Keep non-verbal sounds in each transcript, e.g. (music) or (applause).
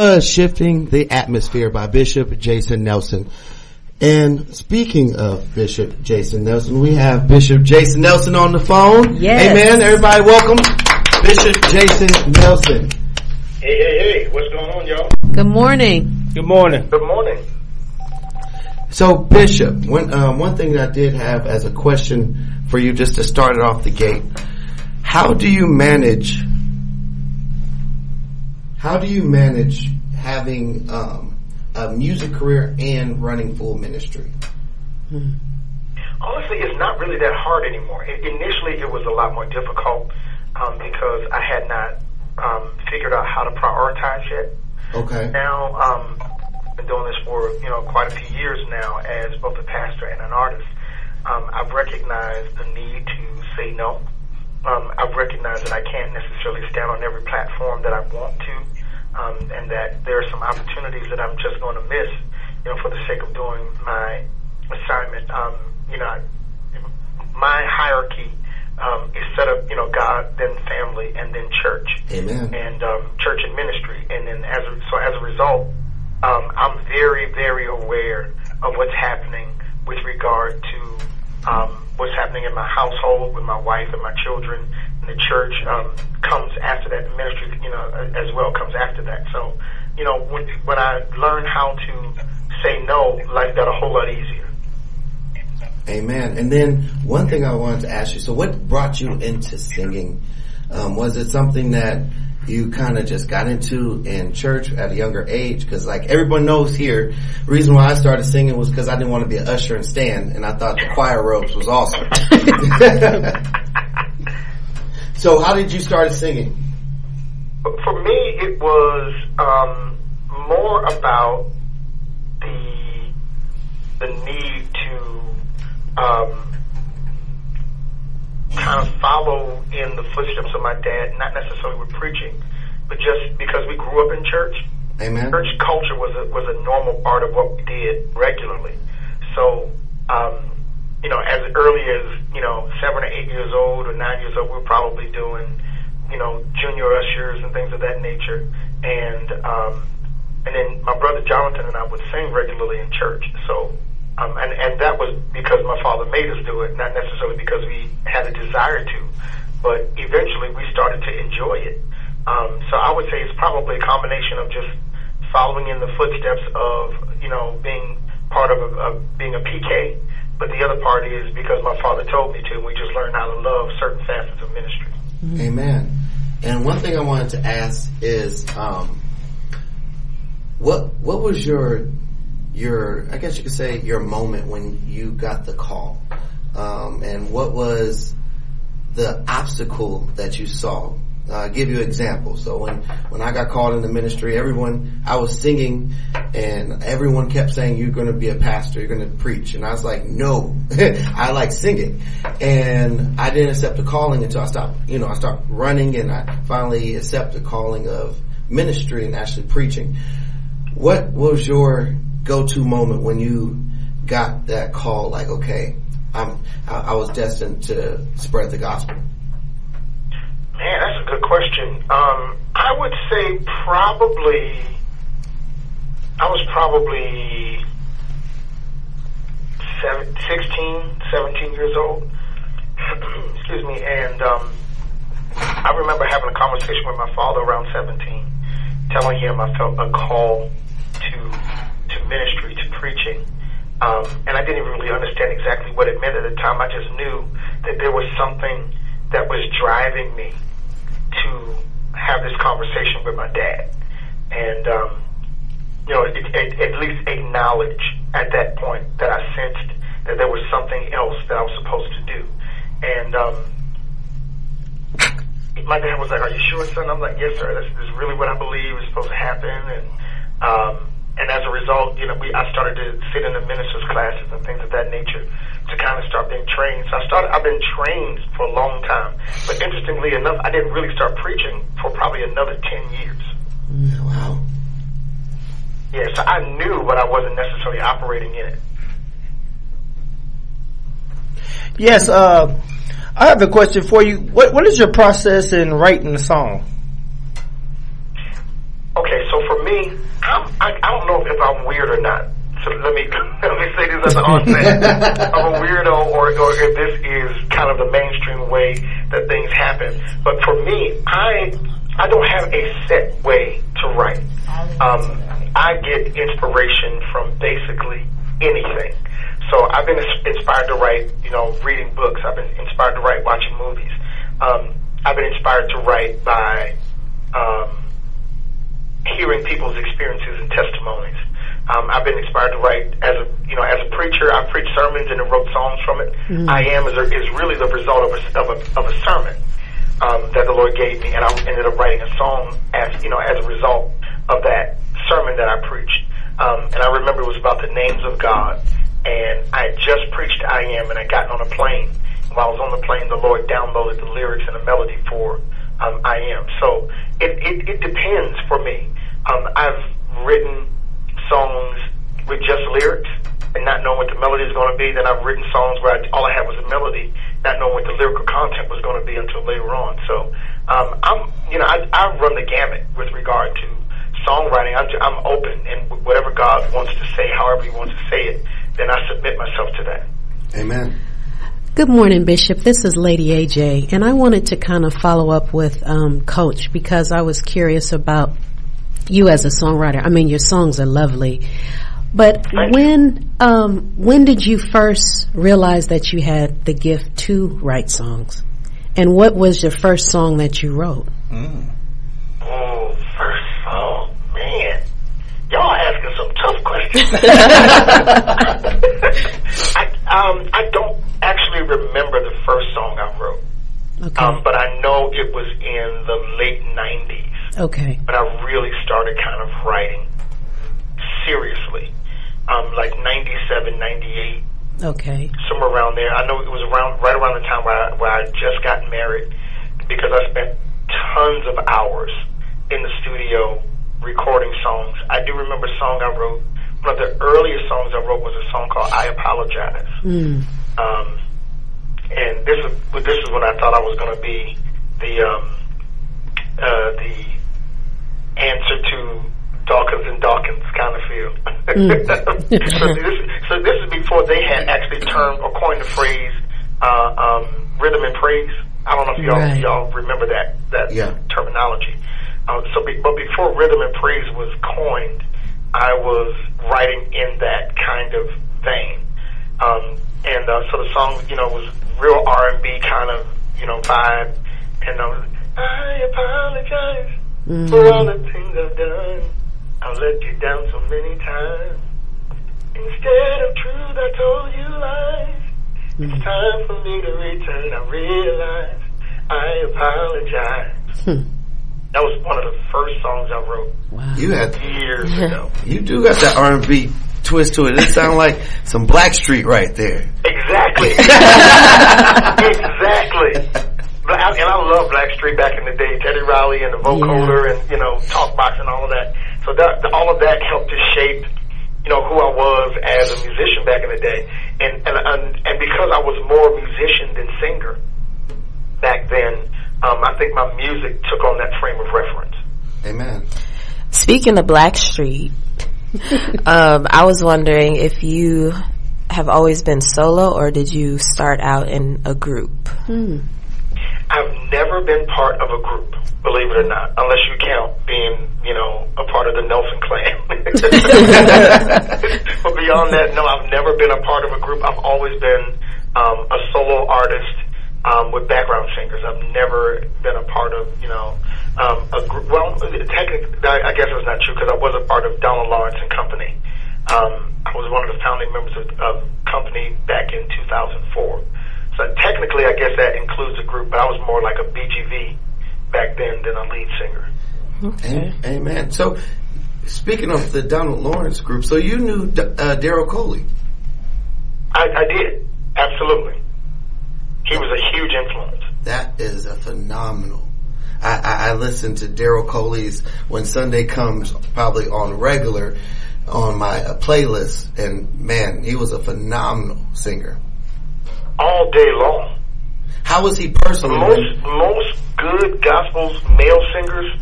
Uh, Shifting the Atmosphere by Bishop Jason Nelson. And speaking of Bishop Jason Nelson, we have Bishop Jason Nelson on the phone. Yes. Amen. Everybody welcome Bishop Jason Nelson. Hey, hey, hey, what's going on, y'all? Good morning. Good morning. Good morning. So Bishop, one, um, one thing that I did have as a question for you just to start it off the gate. How do you manage how do you manage having um, a music career and running full ministry? Honestly, it's not really that hard anymore. It, initially, it was a lot more difficult um, because I had not um, figured out how to prioritize yet. Okay. Now, um, I've been doing this for you know quite a few years now as both a pastor and an artist. Um, I've recognized the need to say no. Um, I've recognized that I can't necessarily stand on every platform that I want to, um, and that there are some opportunities that I'm just going to miss, you know, for the sake of doing my assignment. Um, you know, I- my hierarchy um, is set up, you know, God, then family, and then church Amen. and um, church and ministry. And then as a, so as a result, um, I'm very very aware of what's happening with regard to um, what's happening in my household with my wife and my children. And the church um, comes after that. The ministry, you know, as well comes after that. So, you know, when when I learn how to say no, life got a whole lot easier. Amen. And then one thing I wanted to ask you, so what brought you into singing? Um, was it something that you kind of just got into in church at a younger age? Cause like everyone knows here, reason why I started singing was cause I didn't want to be an usher and stand and I thought the choir robes was awesome. (laughs) so how did you start singing? for me, it was um, more about the the need to um, kind of follow in the footsteps of my dad, not necessarily with preaching, but just because we grew up in church. Amen. Church culture was a was a normal part of what we did regularly. So, um, you know, as early as you know seven or eight years old or nine years old, we were probably doing you know, junior ushers and things of that nature. And um, and then my brother Jonathan and I would sing regularly in church. So um, and and that was because my father made us do it, not necessarily because we had a desire to. But eventually, we started to enjoy it. Um, so I would say it's probably a combination of just following in the footsteps of you know being part of, a, of being a PK. But the other part is because my father told me to, and we just learned how to love certain facets of ministry. Amen. And one thing I wanted to ask is, um, what what was your your I guess you could say your moment when you got the call, um, and what was the obstacle that you saw? Uh, give you an example. So when, when I got called in the ministry, everyone, I was singing and everyone kept saying, you're going to be a pastor, you're going to preach. And I was like, no, (laughs) I like singing. And I didn't accept the calling until I stopped, you know, I started running and I finally accepted the calling of ministry and actually preaching. What was your go-to moment when you got that call? Like, okay, I'm, I, I was destined to spread the gospel. Man, that's a good question. Um, I would say probably, I was probably seven, 16, 17 years old. (clears throat) Excuse me. And um, I remember having a conversation with my father around 17, telling him I felt a call to ministry, to preaching. Um, and I didn't even really understand exactly what it meant at the time. I just knew that there was something that was driving me to have this conversation with my dad. And, um, you know, it, it, at least acknowledge at that point that I sensed that there was something else that I was supposed to do. And um, my dad was like, "Are you sure, son?" I'm like, "Yes, sir. This, this is really what I believe is supposed to happen." And um, and as a result, you know, we I started to sit in the ministers' classes and things of that nature to kind of start being trained. So I started. I've been trained for a long time, but interestingly enough, I didn't really start preaching for probably another ten years. Wow. Yeah, so I knew, but I wasn't necessarily operating in it. Yes, uh, I have a question for you. What What is your process in writing a song? Okay, so for me, I'm, I, I don't know if I'm weird or not. So let me (laughs) let me say this at the onset. I'm a weirdo, or or if this is kind of the mainstream way that things happen. But for me, I I don't have a set way to write. Um, I get inspiration from basically anything. So I've been inspired to write, you know, reading books. I've been inspired to write watching movies. Um, I've been inspired to write by um, hearing people's experiences and testimonies. Um, I've been inspired to write as a you know as a preacher. I preach sermons and then wrote songs from it. Mm-hmm. I am is, a, is really the result of a of a, of a sermon um, that the Lord gave me, and I ended up writing a song as you know as a result of that sermon that I preached. Um, and I remember it was about the names of God, and I had just preached I am, and I got on a plane. While I was on the plane, the Lord downloaded the lyrics and the melody for um, I am. So it, it, it depends for me. Um, I've written songs with just lyrics and not knowing what the melody is going to be. Then I've written songs where I, all I had was a melody, not knowing what the lyrical content was going to be until later on. So um, I'm, you know, I, I run the gamut with regard to songwriting. I'm, I'm open, and whatever God wants to say, however He wants to say it, then I submit myself to that. Amen. Good morning, Bishop. This is Lady AJ, and I wanted to kind of follow up with um, Coach because I was curious about you as a songwriter. I mean, your songs are lovely, but Thank when um, when did you first realize that you had the gift to write songs, and what was your first song that you wrote? Mm. Oh, first song, man. Y'all asking some tough questions. (laughs) (laughs) I, um, I don't actually remember the first song I wrote. Okay. Um, but I know it was in the late 90s. Okay. When I really started kind of writing seriously. Um, like 97, 98. Okay. Somewhere around there. I know it was around, right around the time where I, where I just got married because I spent tons of hours in the studio recording songs. I do remember a song I wrote. One of the earliest songs I wrote was a song called "I Apologize." Mm. Um, and this is this is when I thought I was going to be the um, uh, the answer to Dawkins and Dawkins kind of feel. Mm. (laughs) so this so this is before they had actually termed or coined the phrase uh, um, rhythm and praise. I don't know if y'all right. y'all remember that that yeah. terminology. Uh, so, be, but before rhythm and praise was coined, I was writing in that kind of vein. Um, and uh, so the song, you know, was real R and B kind of, you know, vibe. And um, I apologize mm-hmm. for all the things I've done. I've let you down so many times. Instead of truth, I told you lies. Mm-hmm. It's time for me to return. I realize I apologize. Hmm. That was one of the first songs I wrote. Wow. You had years ago. You do got that R and B twist to it. It sounds like some Blackstreet right there. Exactly. (laughs) exactly. And I love Blackstreet back in the day, Teddy Riley and the vocoder yeah. and, you know, talk box and all of that. So that, all of that helped to shape, you know, who I was as a musician back in the day. And, and, and, and because I was more musician than singer back then, um, I think my music took on that frame of reference. Amen. Speaking of Blackstreet, um, I was wondering if you have always been solo or did you start out in a group? Hmm. I've never been part of a group, believe it or not, unless you count being, you know, a part of the Nelson clan. (laughs) but beyond that, no, I've never been a part of a group. I've always been um, a solo artist um, with background singers. I've never been a part of, you know, um, a group. Well, technically, I guess it's not true because I was a part of Donald Lawrence and Company. Um, I was one of the founding members of, of Company back in 2004. So technically, I guess that includes a group, but I was more like a BGV back then than a lead singer. Okay. Amen. So, speaking of the Donald Lawrence group, so you knew uh, Daryl Coley? I, I did, absolutely. He was a huge influence. That is a phenomenal. I, I, I listen to Daryl Coley's when Sunday comes, probably on regular on my uh, playlist, and man, he was a phenomenal singer. All day long. How was he personally? Most most good gospel male singers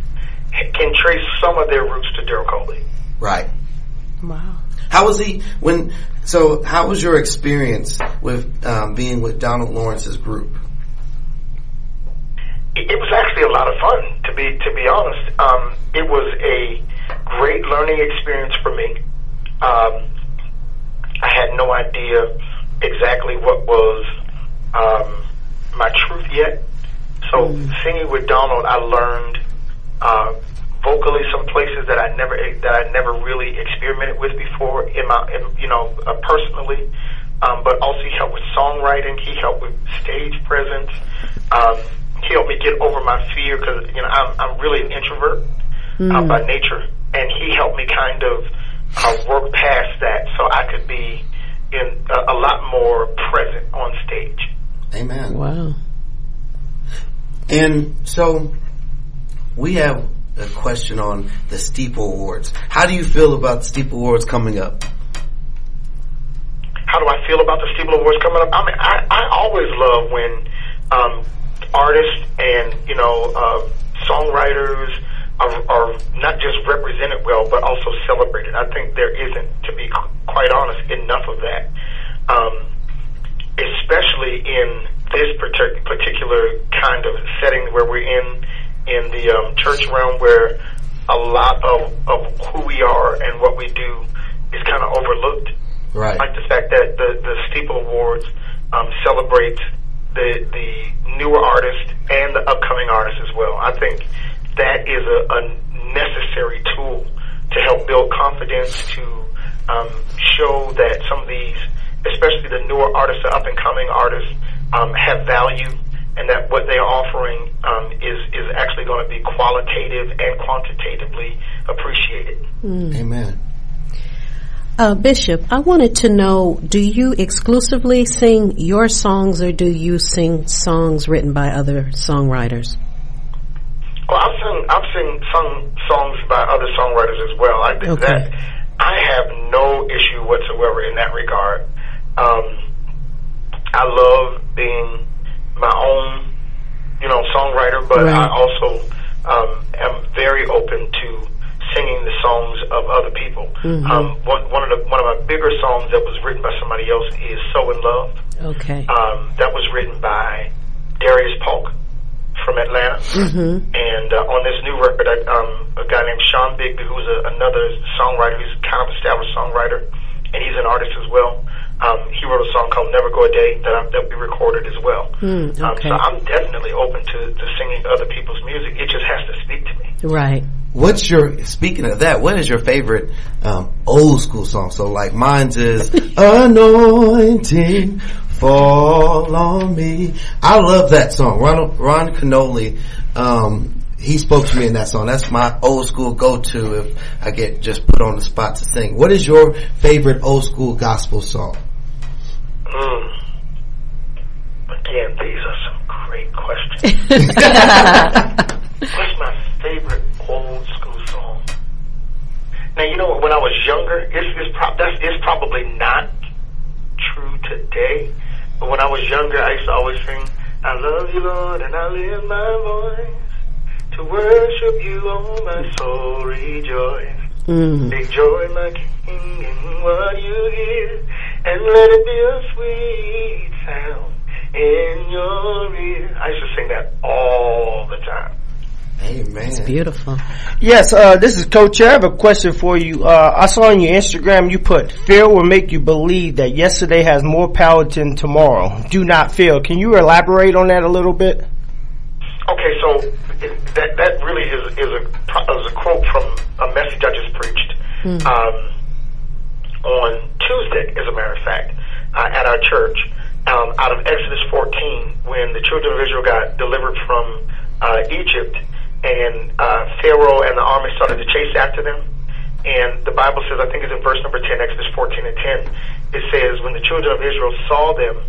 can trace some of their roots to Daryl Coley. Right. Wow. How was he when? So, how was your experience with um, being with Donald Lawrence's group? It, was actually a lot of fun, to be to be honest. Um, it was a great learning experience for me. Um, I had no idea exactly what was um, my truth yet. So singing with Donald, I learned uh, vocally some places that I never that I never really experimented with before in my in, you know uh, personally. Um, but also he helped with songwriting. He helped with stage presence. Um, he helped me get over my fear because you know I'm I'm really an introvert uh, by nature, and he helped me kind of uh, work past that so I could be in a, a lot more present on stage. Amen. Wow. And so we have a question on the Steeple Awards. How do you feel about the Steeple Awards coming up? how do I feel about the Steeple Awards coming up? I mean, I, I always love when um, artists and you know uh, songwriters are, are not just represented well, but also celebrated. I think there isn't, to be qu- quite honest, enough of that, um, especially in this partic- particular kind of setting where we're in in the um, church realm, where a lot of of who we are and what we do is kind of overlooked Right. like the fact that the, the Steeple Awards um, celebrates the the newer artists and the upcoming artists as well. I think that is a, a necessary tool to help build confidence, to um, show that some of these, especially the newer artists, the up and coming artists, um, have value. And that what they're offering um, is is actually going to be qualitative and quantitatively appreciated. Amen. Uh, Bishop, I wanted to know, do you exclusively sing your songs or do you sing songs written by other songwriters? Well, I've sung I've sung sung songs by other songwriters as well. I think Okay. that I have no issue whatsoever in that regard. Um, I love being my own, you know, songwriter, but Right. I also um, am very open to singing the songs of other people. Um, one, one of the one of my bigger songs that was written by somebody else is "So in Love." Okay. Um, that was written by Darius Paulk from Atlanta. Mm-hmm. And uh, on this new record, I, um, a guy named Sean Bigby, who's a, another songwriter, who's kind of established songwriter, and he's an artist as well. Um, he wrote a song called "Never Go a Day" that, I, that we recorded as well. Um, okay. so I'm definitely open to, to singing other people's music. It just has to speak to me. Right. What's your speaking of that? What is your favorite um, old school song? So like mine's is (laughs) "Anointing Fall on Me." I love that song. Ron Ron Kenoly, um, he spoke to me in that song. That's my old school go to if I get just put on the spot to sing. What is your favorite old school gospel song? Mm. Again, these are some great questions. (laughs) What's my favorite old school song? Now you know what? When I was younger, it's it's, pro- that's, it's probably not true today. But when I was younger, I used to always sing, "I love you, Lord, and I lift my voice to worship you, oh my soul rejoice." Mm. Take joy, my King, in what you hear, and let it be a sweet sound in your ear. I used to sing that all the time. Amen. It's Beautiful. Yes, uh, this is Coach. I have a question for you. Uh, I saw on your Instagram you put fear will make you believe that yesterday has more power than tomorrow. Do not fear. Can you elaborate on that a little bit? Okay, so that that really is is a is a quote from a message I just preached um, on Tuesday, as a matter of fact, uh, at our church, um, out of Exodus 14, when the children of Israel got delivered from uh, Egypt, and uh, Pharaoh and the army started to chase after them. And the Bible says, I think it's in verse number 10, Exodus 14 and 10, it says, When the children of Israel saw them,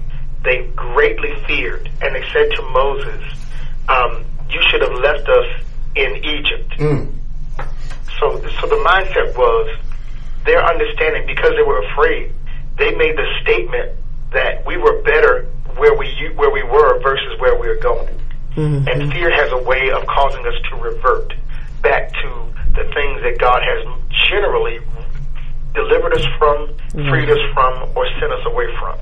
they greatly feared, and they said to Moses, um, You should have left us in Egypt. Mm. So, so the mindset was their understanding because they were afraid. They made the statement that we were better where we where we were versus where we were going. Mhm. And fear has a way of causing us to revert. back to the things that God has generally delivered us from, freed us from, or sent us away from.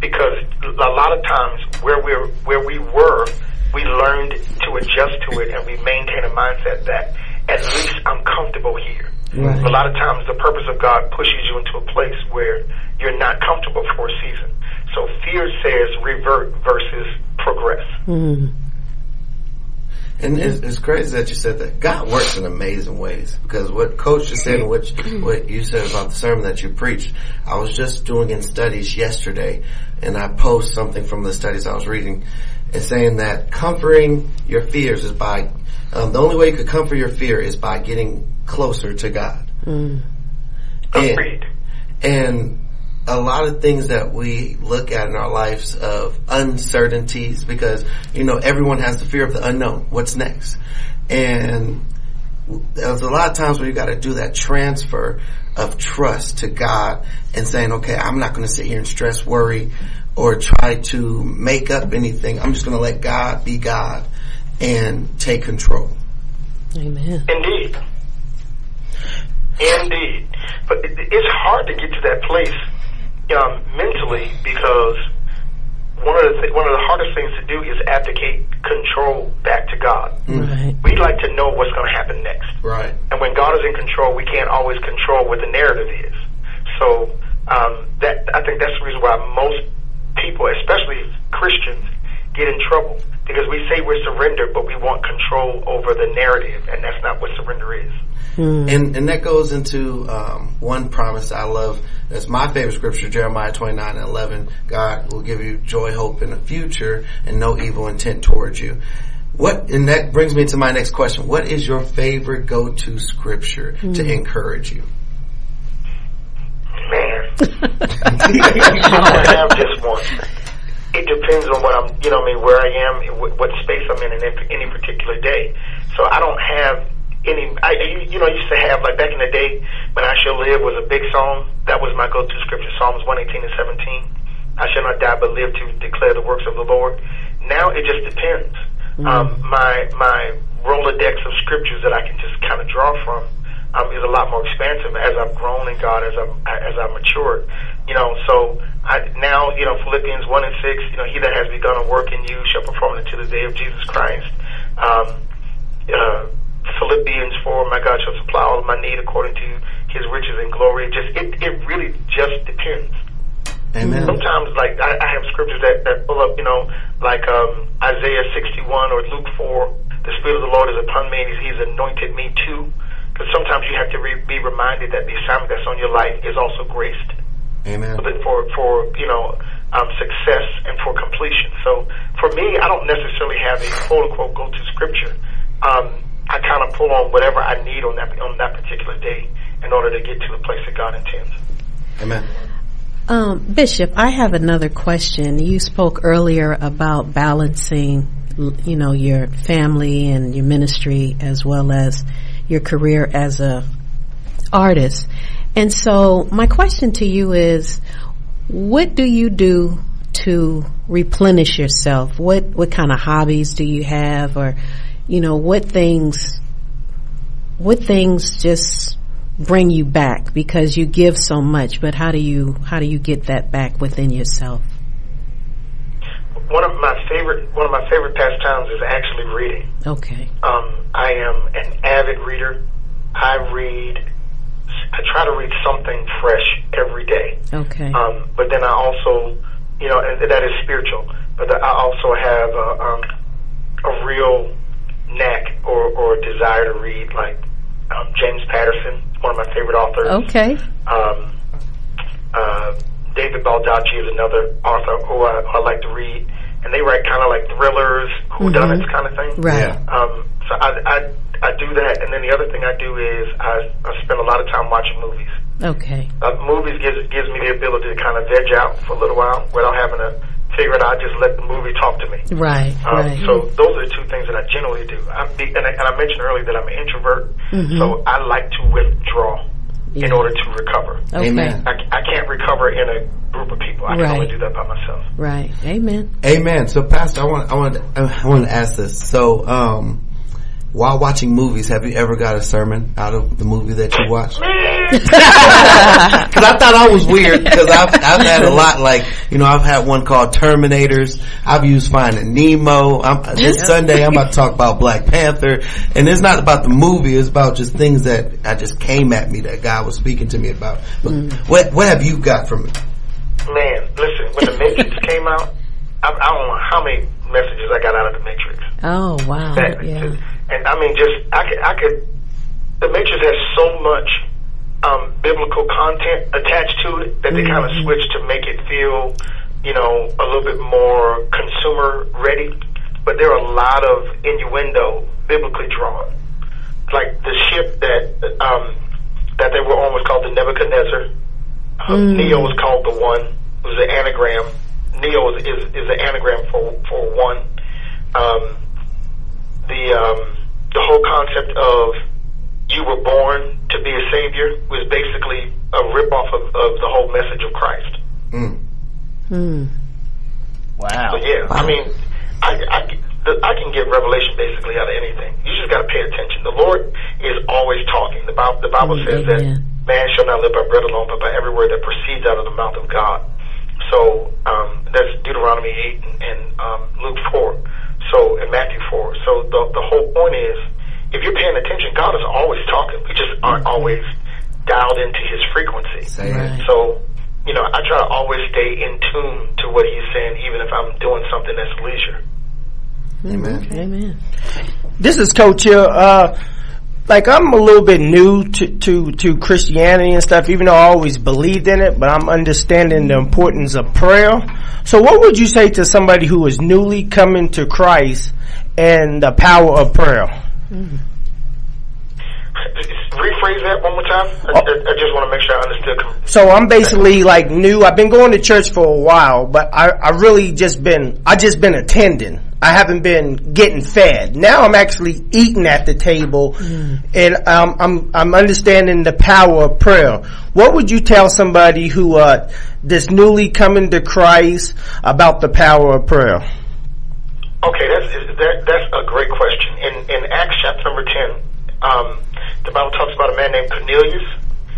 Because a lot of times where we're where we were, we learned to adjust to it, and we maintain a mindset that at least I'm comfortable here. Right. A lot of times, the purpose of God pushes you into a place where you're not comfortable for a season. So fear says revert versus progress. Mm. And it's, it's crazy that you said that. God works in amazing ways because what Coach just said and what, what you said about the sermon that you preached, I was just doing in studies yesterday and I post something from the studies I was reading and saying that comforting your fears is by, um, the only way you could comfort your fear is by getting closer to God. And, Agreed. and a lot of things that we look at in our lives of uncertainties because, you know, everyone has the fear of the unknown. What's next? And there's a lot of times where you got to do that transfer of trust to God and saying, okay, I'm not going to sit here and stress, worry, or try to make up anything. I'm just going to let God be God and take control. Amen. Indeed. Indeed. But it's hard to get to that place um, mentally because one of the th- one of the hardest things to do is abdicate control back to God. Right. We'd like to know what's going to happen next. Right. And when God is in control, we can't always control what the narrative is. So um, that I think that's the reason why most people, especially Christians, get in trouble because we say we're surrendered, but we want control over the narrative, and that's not what surrender is. And and that goes into um, one promise I love. That's my favorite scripture, Jeremiah twenty nine and eleven. God will give you joy, hope in the future, and no evil intent towards you. What and that brings me to my next question. What is your favorite go to scripture to encourage you? Have just one. It depends on what I'm, you know, I mean, where I am, what, space I'm in in any- any particular day. So I don't have any. I, you, you know, I used to have like back in the day when I Shall Live was a big song. That was my go-to scripture, Psalms 118 and 17. I shall not die, but live to declare the works of the Lord. Now it just depends. Um, my my Rolodex of scriptures that I can just kind of draw from um, is a lot more expansive as I've grown in God, as I'm as I've matured. You know, so I, now you know Philippians one and six. You know, he that has begun a work in you shall perform it to the day of Jesus Christ. Um, uh, Philippians four, my God shall supply all of my need according to His riches and glory. It just it it really just depends. Amen. Sometimes, like I, I have scriptures that that pull up, you know, like um, Isaiah sixty one or Luke four. The Spirit of the Lord is upon me; and He's anointed me too. Because sometimes you have to re- be reminded that the assignment that's on your life is also graced Amen. for for, for you know um, success and for completion. So for me, I don't necessarily have a quote unquote go to scripture. Um, I kind of pull on whatever I need on that on that particular day in order to get to the place that God intends. Amen. Um, Bishop, I have another question. You spoke earlier about balancing, you know, your family and your ministry as well as your career as a artist. And so my question to you is, what do you do to replenish yourself? What, what kind of hobbies do you have or, you know, what things, what things just bring you back because you give so much, but how do you, how do you get that back within yourself? One of my favorite one of my favorite pastimes is actually reading. Okay. Um, I am an avid reader. I read. I try to read something fresh every day. Okay. Um, but then I also, you know, and that is spiritual. But I also have a, um, a real knack or, or desire to read, like um, James Patterson, one of my favorite authors. Okay. Um, uh, David Baldacci is another author who I, who I like to read, and they write kind of like thrillers, whodunits Mhm. kind of thing. Right. Yeah. Um, so I, I I do that, and then the other thing I do is I, I spend a lot of time watching movies. Okay. Uh, movies gives gives me the ability to kind of veg out for a little while without having to figure it out. I just let the movie talk to me. Right. Um, right. So those are the two things that I generally do. I'm be, and, I, and I mentioned earlier that I'm an introvert, Mhm. so I like to withdraw in order to recover. okay. Amen. I, I can't recover in a group of people. I can only do that by myself. Right. Amen. Amen. So, Pastor, I want, I want, I want to ask this. So, um, while watching movies, have you ever got a sermon out of the movie that you watched? (laughs) Because I thought I was weird because I've, I've had a lot like, you know, I've had one called Terminators. I've used Finding Nemo. I'm, this Sunday I'm about to talk about Black Panther. And it's not about the movie, it's about just things that I just came at me that God was speaking to me about. But mm. what, what have you got from it? Man, listen, when the Matrix (laughs) came out, I, I don't know how many messages I got out of the Matrix. Oh wow. That- Yeah. And I mean, just I could, I could. The Matrix has so much um, biblical content attached to it that they kind of switched to make it feel, you know, a little bit more consumer ready. But there are a lot of innuendo biblically drawn, like the ship that um, that they were on was called the Nebuchadnezzar. Um, Neo was called the One. It was an anagram. Neo is is, is an anagram for for one. Um, the um, the whole concept of you were born to be a savior was basically a ripoff of, of the whole message of Christ. Mm. Hmm. Wow. So yeah, I mean, I, I, the, I can get revelation basically out of anything. You just got to pay attention. The Lord is always talking. The Bible, the Bible says that man shall not live by bread alone, but by every word that proceeds out of the mouth of God. So um, that's Deuteronomy eight and, and um, Luke four. So in Matthew four. So the the whole point is, if you're paying attention, God is always talking. We just aren't always dialed into His frequency. Right. So, you know, I try to always stay in tune to what he's saying, even if I'm doing something that's leisure. Amen. Amen. This is Coach here. Uh, like I'm a little bit new to, to, to Christianity and stuff, even though I always believed in it, but I'm understanding the importance of prayer. So what would you say to somebody who is newly coming to Christ and the power of prayer? Rephrase that one more time. I, I, I just want to make sure I understood. So I'm basically like new. I've been going to church for a while, but I, I really just been, I just been attending. I haven't been getting fed. Now I'm actually eating at the table and um, I'm, I'm understanding the power of prayer. What would you tell somebody who, uh, that's newly coming to Christ about the power of prayer? Okay, that's that, that's a great question. In in Acts chapter number ten, um, the Bible talks about a man named Cornelius.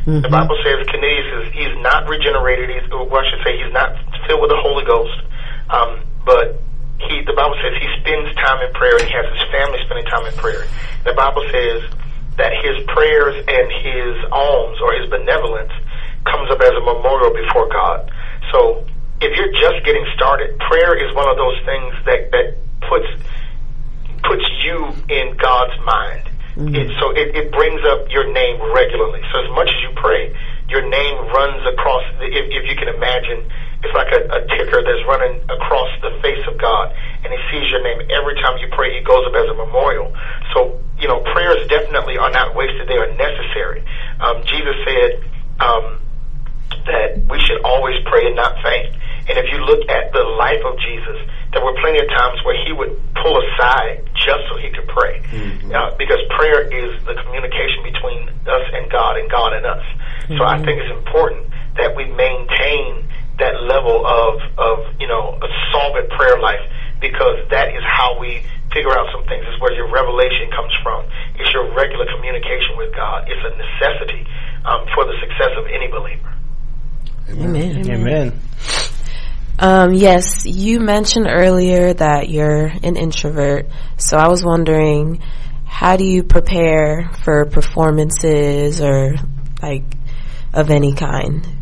The Bible says Cornelius is he's not regenerated. He's or I should say he's not filled with the Holy Ghost. Um, but he the Bible says he spends time in prayer and he has his family spending time in prayer. The Bible says that his prayers and his alms or his benevolence comes up as a memorial before God. So if you're just getting started, prayer is one of those things that, that puts puts you in God's mind. Mm-hmm. It, so it, it brings up your name regularly. So as much as you pray, your name runs across. The, if, if you can imagine, it's like a, a ticker that's running across the face of God, and He sees your name every time you pray. He goes up as a memorial. So you know, prayers definitely are not wasted; they are necessary. Um, Jesus said. Um, that we should always pray and not faint. And if you look at the life of Jesus, there were plenty of times where he would pull aside just so he could pray. Uh, because prayer is the communication between us and God and God and us. So I think it's important that we maintain that level of, of, you know, a solvent prayer life because that is how we figure out some things. It's where your revelation comes from. It's your regular communication with God. It's a necessity um, for the success of any believer. Amen. Amen. Um, yes, you mentioned earlier that you're an introvert, so I was wondering, how do you prepare for performances or like of any kind?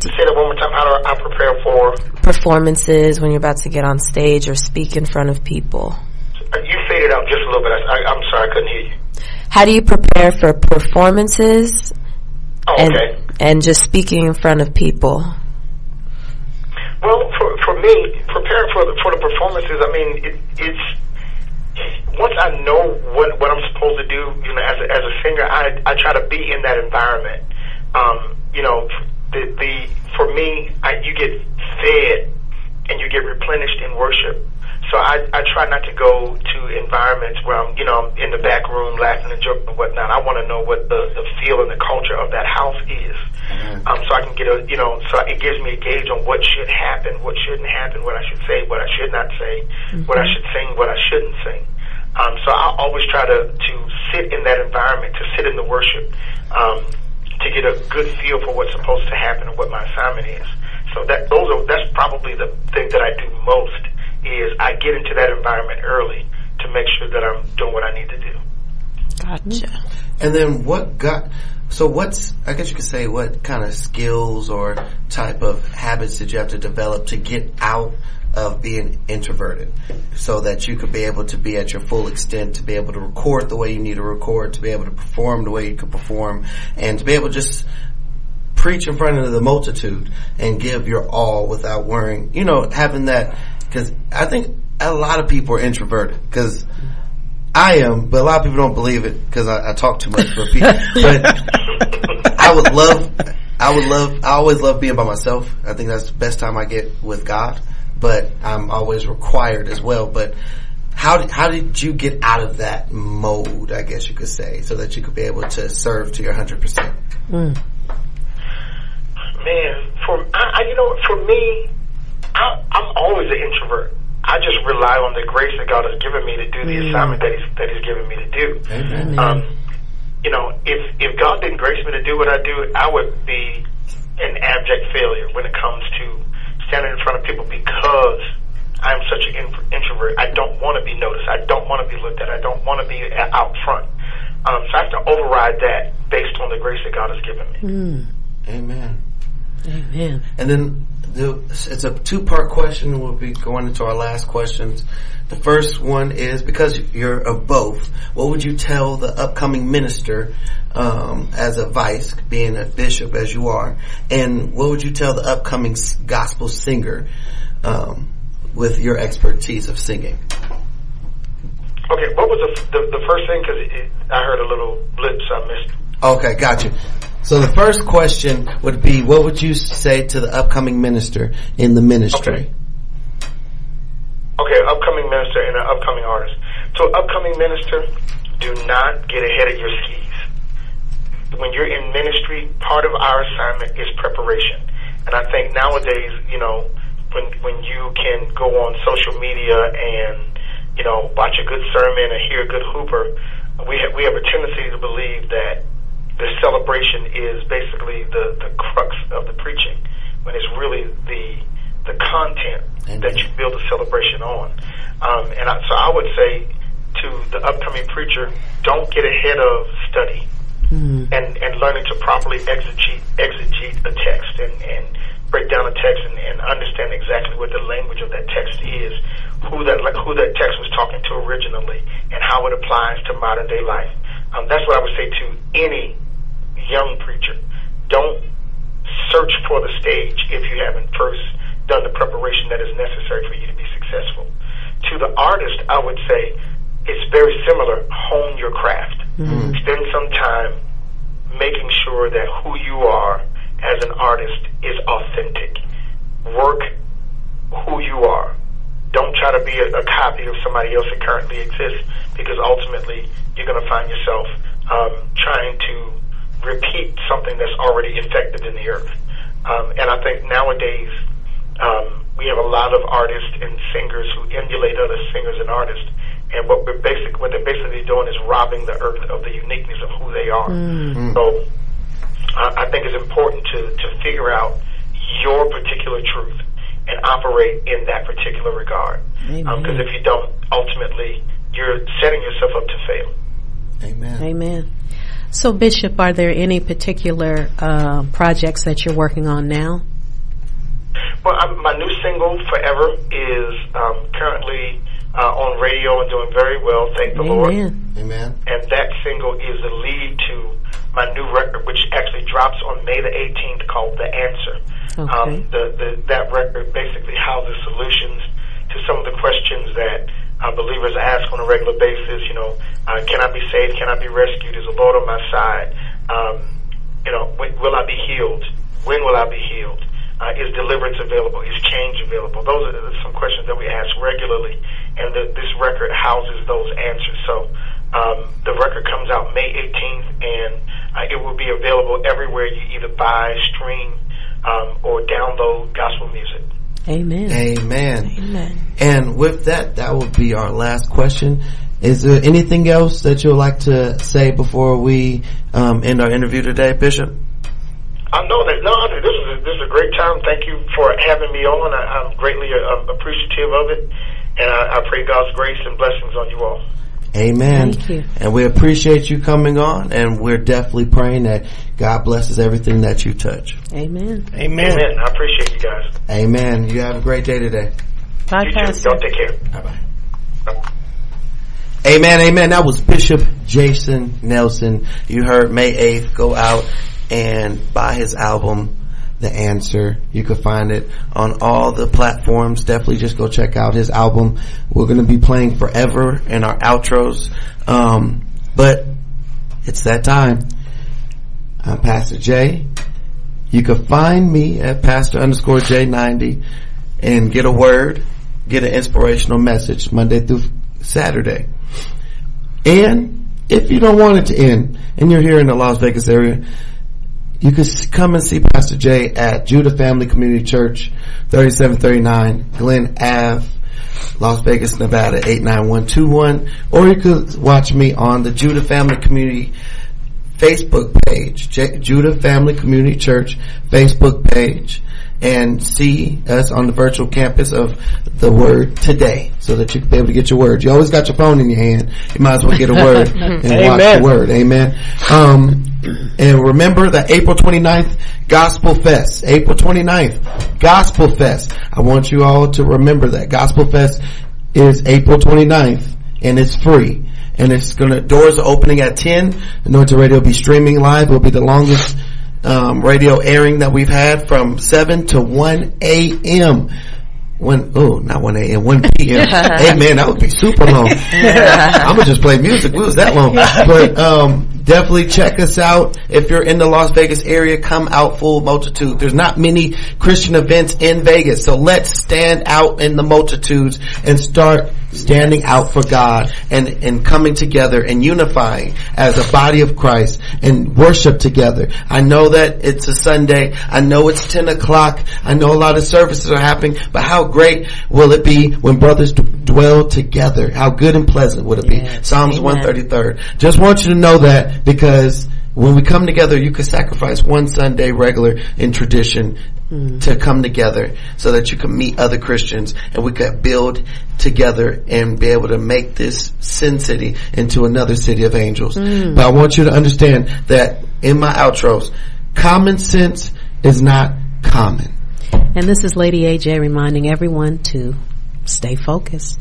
Say that one more time. How do I prepare for? Performances when you're about to get on stage or speak in front of people. You faded out just a little bit. I, I, I'm sorry, I couldn't hear you. How do you prepare for performances Oh, and okay. and just speaking in front of people? Well, for for me, preparing for the, for the performances, I mean, it, it's once I know what what I'm supposed to do, you know, as a, as a singer, I I try to be in that environment. Um, you know, the the for me, I, you get fed and you get replenished in worship. So I I try not to go to environments where I'm you know I'm in the back room laughing and joking and whatnot. I want to know what the the feel and the culture of that house is. Um, so I can get a you know so it gives me a gauge on what should happen, what shouldn't happen, what I should say, what I should not say, what I should sing, what I shouldn't sing. Um, so I always try to, to sit in that environment, to sit in the worship, um, to get a good feel for what's supposed to happen and what my assignment is. So that those are that's probably the thing that I do most is I get into that environment early to make sure that I'm doing what I need to do. Gotcha. And then what got, so what's, I guess you could say what kind of skills or type of habits did you have to develop to get out of being introverted so that you could be able to be at your full extent, to be able to record the way you need to record, to be able to perform the way you could perform, and to be able to just preach in front of the multitude and give your all without worrying, you know, having that, cause I think a lot of people are introverted because I am, but a lot of people don't believe it because I, I talk too much for people. but (laughs) I would love, I would love, I always love being by myself. I think that's the best time I get with God, but I'm always required as well. But how did, how did you get out of that mode, I guess you could say, so that you could be able to serve to your 100%? Man, for I, I, you know, for me, I, I'm always an introvert. I just rely on the grace that God has given me to do the assignment that He's that He's given me to do. Amen. Um, you know, if if God didn't grace me to do what I do, I would be an abject failure when it comes to standing in front of people because I'm such an introvert. I don't want to be noticed. I don't want to be looked at. I don't want to be out front. Um, so I have to override that based on the grace that God has given me. Amen. Amen. And then the, it's a two part question. We'll be going into our last questions. The first one is because you're of both, what would you tell the upcoming minister um, as a vice, being a bishop as you are, and what would you tell the upcoming gospel singer um, with your expertise of singing? Okay, what was the the, the first thing? Because I heard a little blip, so I missed. Okay, gotcha. So the first question would be, what would you say to the upcoming minister in the ministry? Okay, upcoming minister and an upcoming artist. So, upcoming minister, do not get ahead of your skis. When you're in ministry, part of our assignment is preparation. And I think nowadays, you know, when when you can go on social media and you know watch a good sermon and hear a good hooper, we have we have a tendency to believe that the celebration is basically the the crux of the preaching, when it's really the the content that you build a celebration on. Um, and I, so I would say to the upcoming preacher, don't get ahead of study and, and learning to properly exegete, exegete a text and, and break down a text and, and understand exactly what the language of that text is, who that who that text was talking to originally, and how it applies to modern day life. Um, that's what I would say to any young preacher. Don't search for the stage if you haven't first done the preparation that is necessary for you to be successful. To the artist, I would say it's very similar. Hone your craft. Spend some time making sure that who you are as an artist is authentic. Work who you are. Don't try to be a, a copy of somebody else that currently exists because ultimately you're going to find yourself um, trying to repeat something that's already effective in the earth. Um, and I think nowadays um, we have a lot of artists and singers who emulate other singers and artists. And what we're basic, what they're basically doing is robbing the earth of the uniqueness of who they are. So I, I think it's important to, to figure out your particular truth and operate in that particular regard. Because if you don't, ultimately you're setting yourself up to fail. Amen. Amen. So, Bishop, are there any particular uh, projects that you're working on now? Well, I'm, my new single, Forever, is um, currently uh, on radio and doing very well. Thank the Lord. Amen. Amen. And that single is the lead to my new record, which actually drops on May the 18th, called The Answer. Okay. Um, the, the, that record basically houses solutions to some of the questions that uh, believers ask on a regular basis. You know, uh, can I be saved? Can I be rescued? Is the Lord on my side? Um, you know, when, will I be healed? When will I be healed? Uh, is deliverance available? Is change available? Those are some questions that we ask regularly, and the, this record houses those answers. So um, the record comes out May 18th, and uh, it will be available everywhere you either buy, stream, um, or download gospel music. Amen. Amen. Amen. And with that, that will be our last question. Is there anything else that you'd like to say before we um, end our interview today, Bishop? I know that. No, this is a, this is a great time. Thank you for having me on. I, I'm greatly uh, appreciative of it, and I, I pray God's grace and blessings on you all. Amen. Thank you. And we appreciate you coming on, and we're definitely praying that God blesses everything that you touch. Amen. Amen. Amen. I appreciate you guys. Amen. You have a great day today. Bye, You too. Pastor. Y'all take care. Bye bye. Amen, amen. That was Bishop Jason Nelson. You heard May 8th. Go out and buy his album, The Answer. You can find it on all the platforms. Definitely just go check out his album. We're going to be playing forever in our outros. Um, but it's that time. I'm Pastor J. You can find me at Pastor underscore J90 and get a word, get an inspirational message Monday through Saturday. And if you don't want it to end and you're here in the Las Vegas area, you can come and see Pastor Jay at Judah Family Community Church, 3739 Glen Ave, Las Vegas, Nevada, 89121. Or you could watch me on the Judah Family Community Facebook page, J- Judah Family Community Church Facebook page, and see us on the virtual campus of the Word today, so that you can be able to get your word. You always got your phone in your hand. You might as well get a word (laughs) and watch the Word. Amen. Um, and remember that April 29th, Gospel Fest. April 29th, Gospel Fest. I want you all to remember that. Gospel Fest is April 29th, and it's free and it's gonna doors are opening at ten. Anointed Radio will be streaming live. It'll be the longest um, radio airing that we've had from seven to one a.m. One oh not one a.m. one p.m. hey (laughs) man, that would be super long. (laughs) I'm gonna just play music. We was that long, (laughs) but um, definitely check us out if you're in the Las Vegas area. Come out full multitude. There's not many Christian events in Vegas, so let's stand out in the multitudes and start standing out for God and, and coming together and unifying as a body of Christ and worship together. I know that it's a Sunday. I know it's 10 o'clock. I know a lot of services are happening, but how great will it be when brothers d- dwell together? How good and pleasant would it be? Yes. Psalms Amen. 133rd. Just want you to know that because when we come together, you can sacrifice one Sunday regular in tradition Mm-hmm. to come together so that you can meet other Christians and we could build together and be able to make this sin city into another city of angels. Mm. But I want you to understand that in my outros, common sense is not common. And this is Lady AJ reminding everyone to stay focused.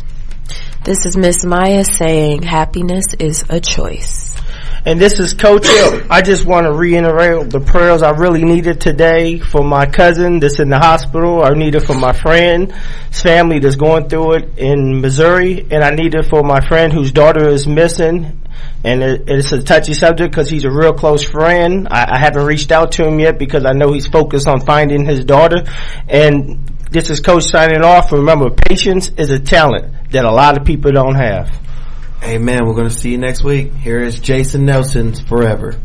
This is Miss Maya saying happiness is a choice. And this is Coach Hill. I just want to reiterate the prayers I really needed today for my cousin that's in the hospital. I needed for my friend's family that's going through it in Missouri. And I needed for my friend whose daughter is missing. And it, it's a touchy subject because he's a real close friend. I, I haven't reached out to him yet because I know he's focused on finding his daughter. And this is Coach signing off. Remember, patience is a talent that a lot of people don't have. Amen. We're going to see you next week. Here is Jason Nelson's Forever.